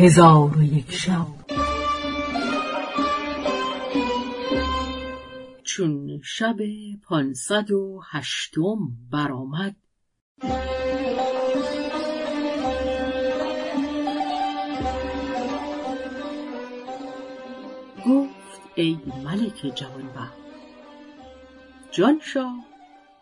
هزار و یک شب. چون شب پانصد و هشتم برآمد. گفت ای ملک جوانبخت جانشاه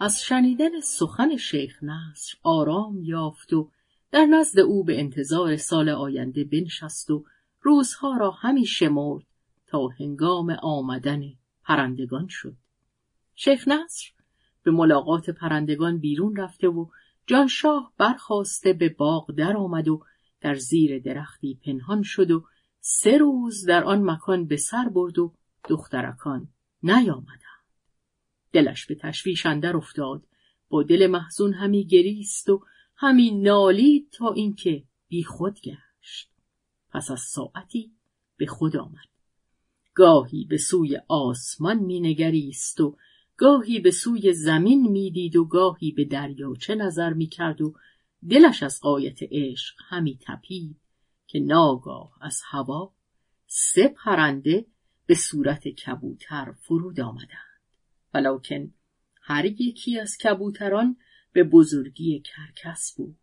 از شنیدن سخن شیخ نصر آرام یافت و در نزد او به انتظار سال آینده بنشست و روزها را همی شمرد تا هنگام آمدن پرندگان شد. شیخ نصر به ملاقات پرندگان بیرون رفته و جانشاه برخواسته به باغ در آمد و در زیر درختی پنهان شد و سه روز در آن مکان به سر برد و دخترکان نیامدند. دلش به تشویش اندر افتاد با دل محزون همی گریست و همی نالید تا اینکه بی خود گشت. پس از ساعتی به خود آمد. گاهی به سوی آسمان مینگریست و گاهی به سوی زمین می‌دید و گاهی به دریاچه نظر می‌کرد و دلش از قایت عشق همی تپید که ناگاه از هوا سه پرنده به صورت کبوتر فرود آمدند. ولکن هر یکی از کبوتران به بزرگی کرکس بود.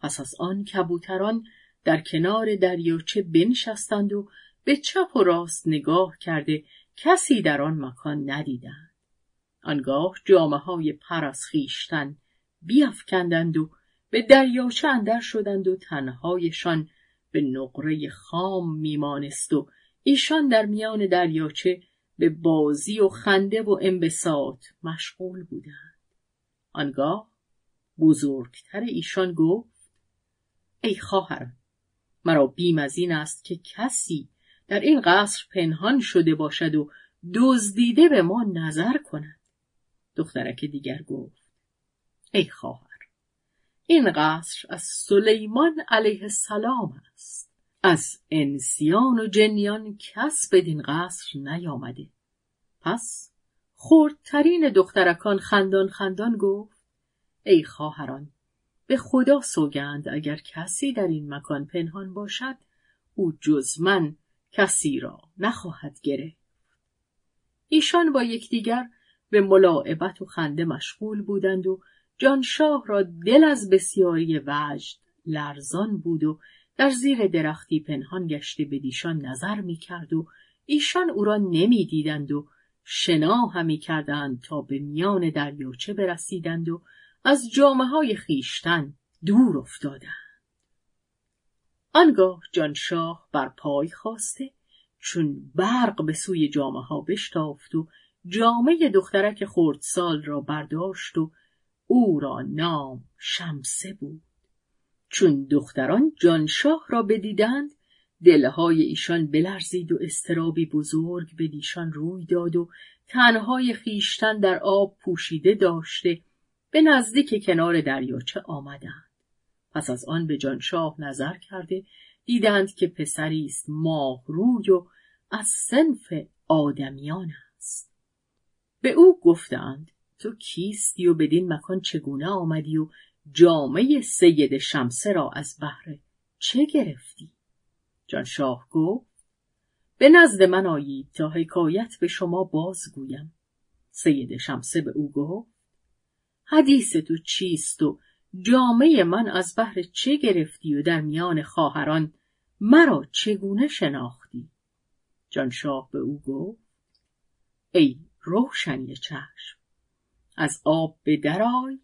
پس از آن کبوتران در کنار دریاچه بنشستند و به چپ و راست نگاه کرده کسی در آن مکان ندیدند. آنگاه جامعه های پر از خیشتن بیافکندند و به دریاچه اندر شدند و تنهایشان به نقره خام میمانست و ایشان در میان دریاچه به بازی و خنده و انبساط مشغول بودند. آنگاه بزرگتر ایشان گفت ای خواهران مرا بیم از این است که کسی در این قصر پنهان شده باشد و دزدیده به ما نظر کند. دخترک دیگر گفت ای خواهر این قصر از سلیمان علیه السلام است. از انسیان و جنیان کس بدین قصر نیامده. پس خردترین دخترکان خندان خندان گفت ای خواهران به خدا سوگند اگر کسی در این مکان پنهان باشد او جز من کسی را نخواهد گرفت. ایشان با یکدیگر به ملاعبت و خنده مشغول بودند و جانشاه را دل از بسیاری وجد لرزان بود و در زیر درختی پنهان گشته به دیشان نظر می کرد و ایشان او را نمی دیدند و شنا همی کردند تا به میان دریاچه برسیدند و از جامعه های خیشتن دور افتادند. آنگاه جانشاه بر پای خواسته چون برق به سوی جامعه ها بشتافت و جامعه دخترک خردسال را برداشت و او را نام شمسه بود. چون دختران جانشاه را بدیدند دلهای ایشان بلرزید و استرابی بزرگ به دیشان روی داد و تنهای خیشتن در آب پوشیده داشته به نزدیک کنار دریاچه آمدند. پس از آن به جانشاه نظر کرده دیدند که پسری است ماه روی و از سنف آدمیان است. به او گفتند تو کیستی و بدین مکان چگونه آمدی و جامعه سید شمسه را از بهره چه گرفتی؟ جانشاه گفت به نزد من آیید تا حکایت به شما بازگویم. سید شمسه به او گفت حدیث تو چیست و جامعه من از بهر چه گرفتی و در میان خواهران مرا چگونه شناختی؟ جانشاه به او گفت ای روشنی چشم از آب به درای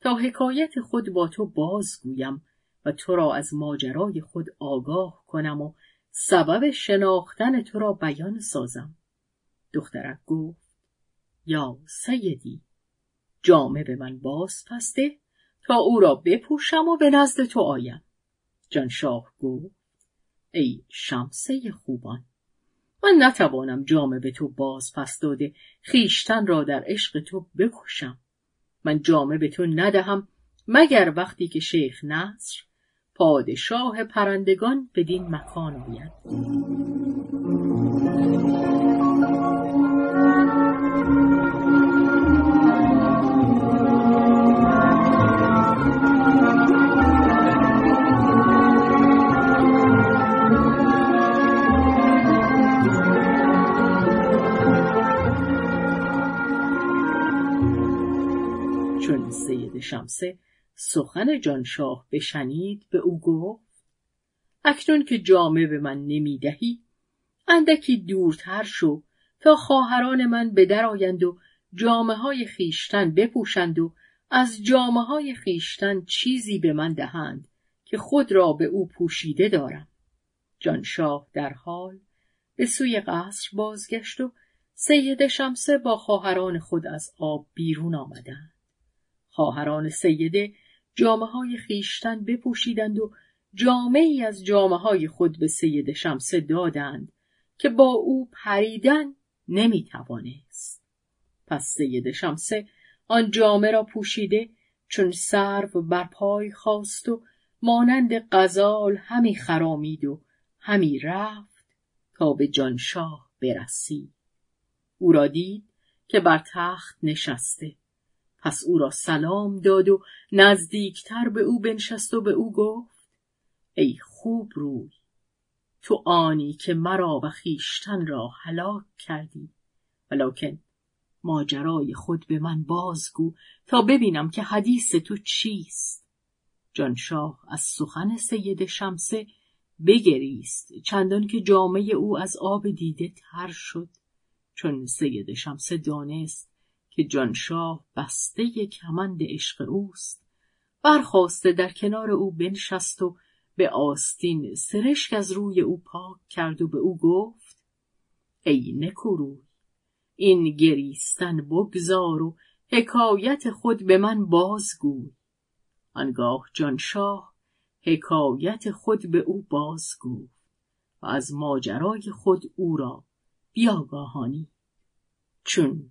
تا حکایت خود با تو بازگویم و تو را از ماجرای خود آگاه کنم و سبب شناختن تو را بیان سازم دخترک گفت یا سیدی جامه به من باز پسته تا او را بپوشم و به نزد تو آیم. جانشاه گفت ای شمسه خوبان من نتوانم جامه به تو باز پس داده خیشتن را در عشق تو بکشم. من جامه به تو ندهم مگر وقتی که شیخ نصر پادشاه پرندگان بدین مکان آید شمسه سخن جانشاه بشنید به او گفت اکنون که جامه به من نمی‌دهی اندکی دورتر شو تا خواهران من به در آیند و جامه های خیشتن بپوشند و از جامه های خیشتن چیزی به من دهند که خود را به او پوشیده دارم. جانشاه در حال به سوی قصر بازگشت و سید شمسه با خواهران خود از آب بیرون آمدند. خواهران سیده جامعه های خیشتن بپوشیدند و جامعه ای از جامعه های خود به سید شمسه دادند که با او پریدن نمی توانست. پس سید شمسه آن جامعه را پوشیده چون سرو بر پای خواست و مانند غزال همی خرامید و همی رفت تا به جانشاه برسید. او را دید که بر تخت نشسته پس او را سلام داد و نزدیکتر به او بنشست و به او گفت ای خوب روی تو آنی که مرا و خیشتن را هلاک کردی ولکن ماجرای خود به من بازگو تا ببینم که حدیث تو چیست. جانشاه از سخن سید شمسه بگریست چندان که جامعه او از آب دیده تر شد چون سید شمسه دانست که جانشاه بسته کمند عشق اوست. برخواسته در کنار او بنشست و به آستین سرشک از روی او پاک کرد و به او گفت ای نکوروی این گریستن بگذار و حکایت خود به من بازگوی. آنگاه جانشاه حکایت خود به او بازگفت و از ماجرای خود او را بیاگاهانی. چون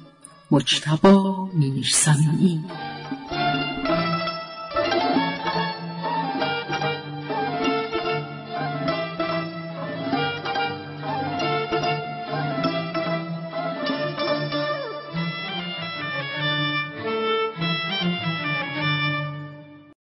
مجتبا میرسمی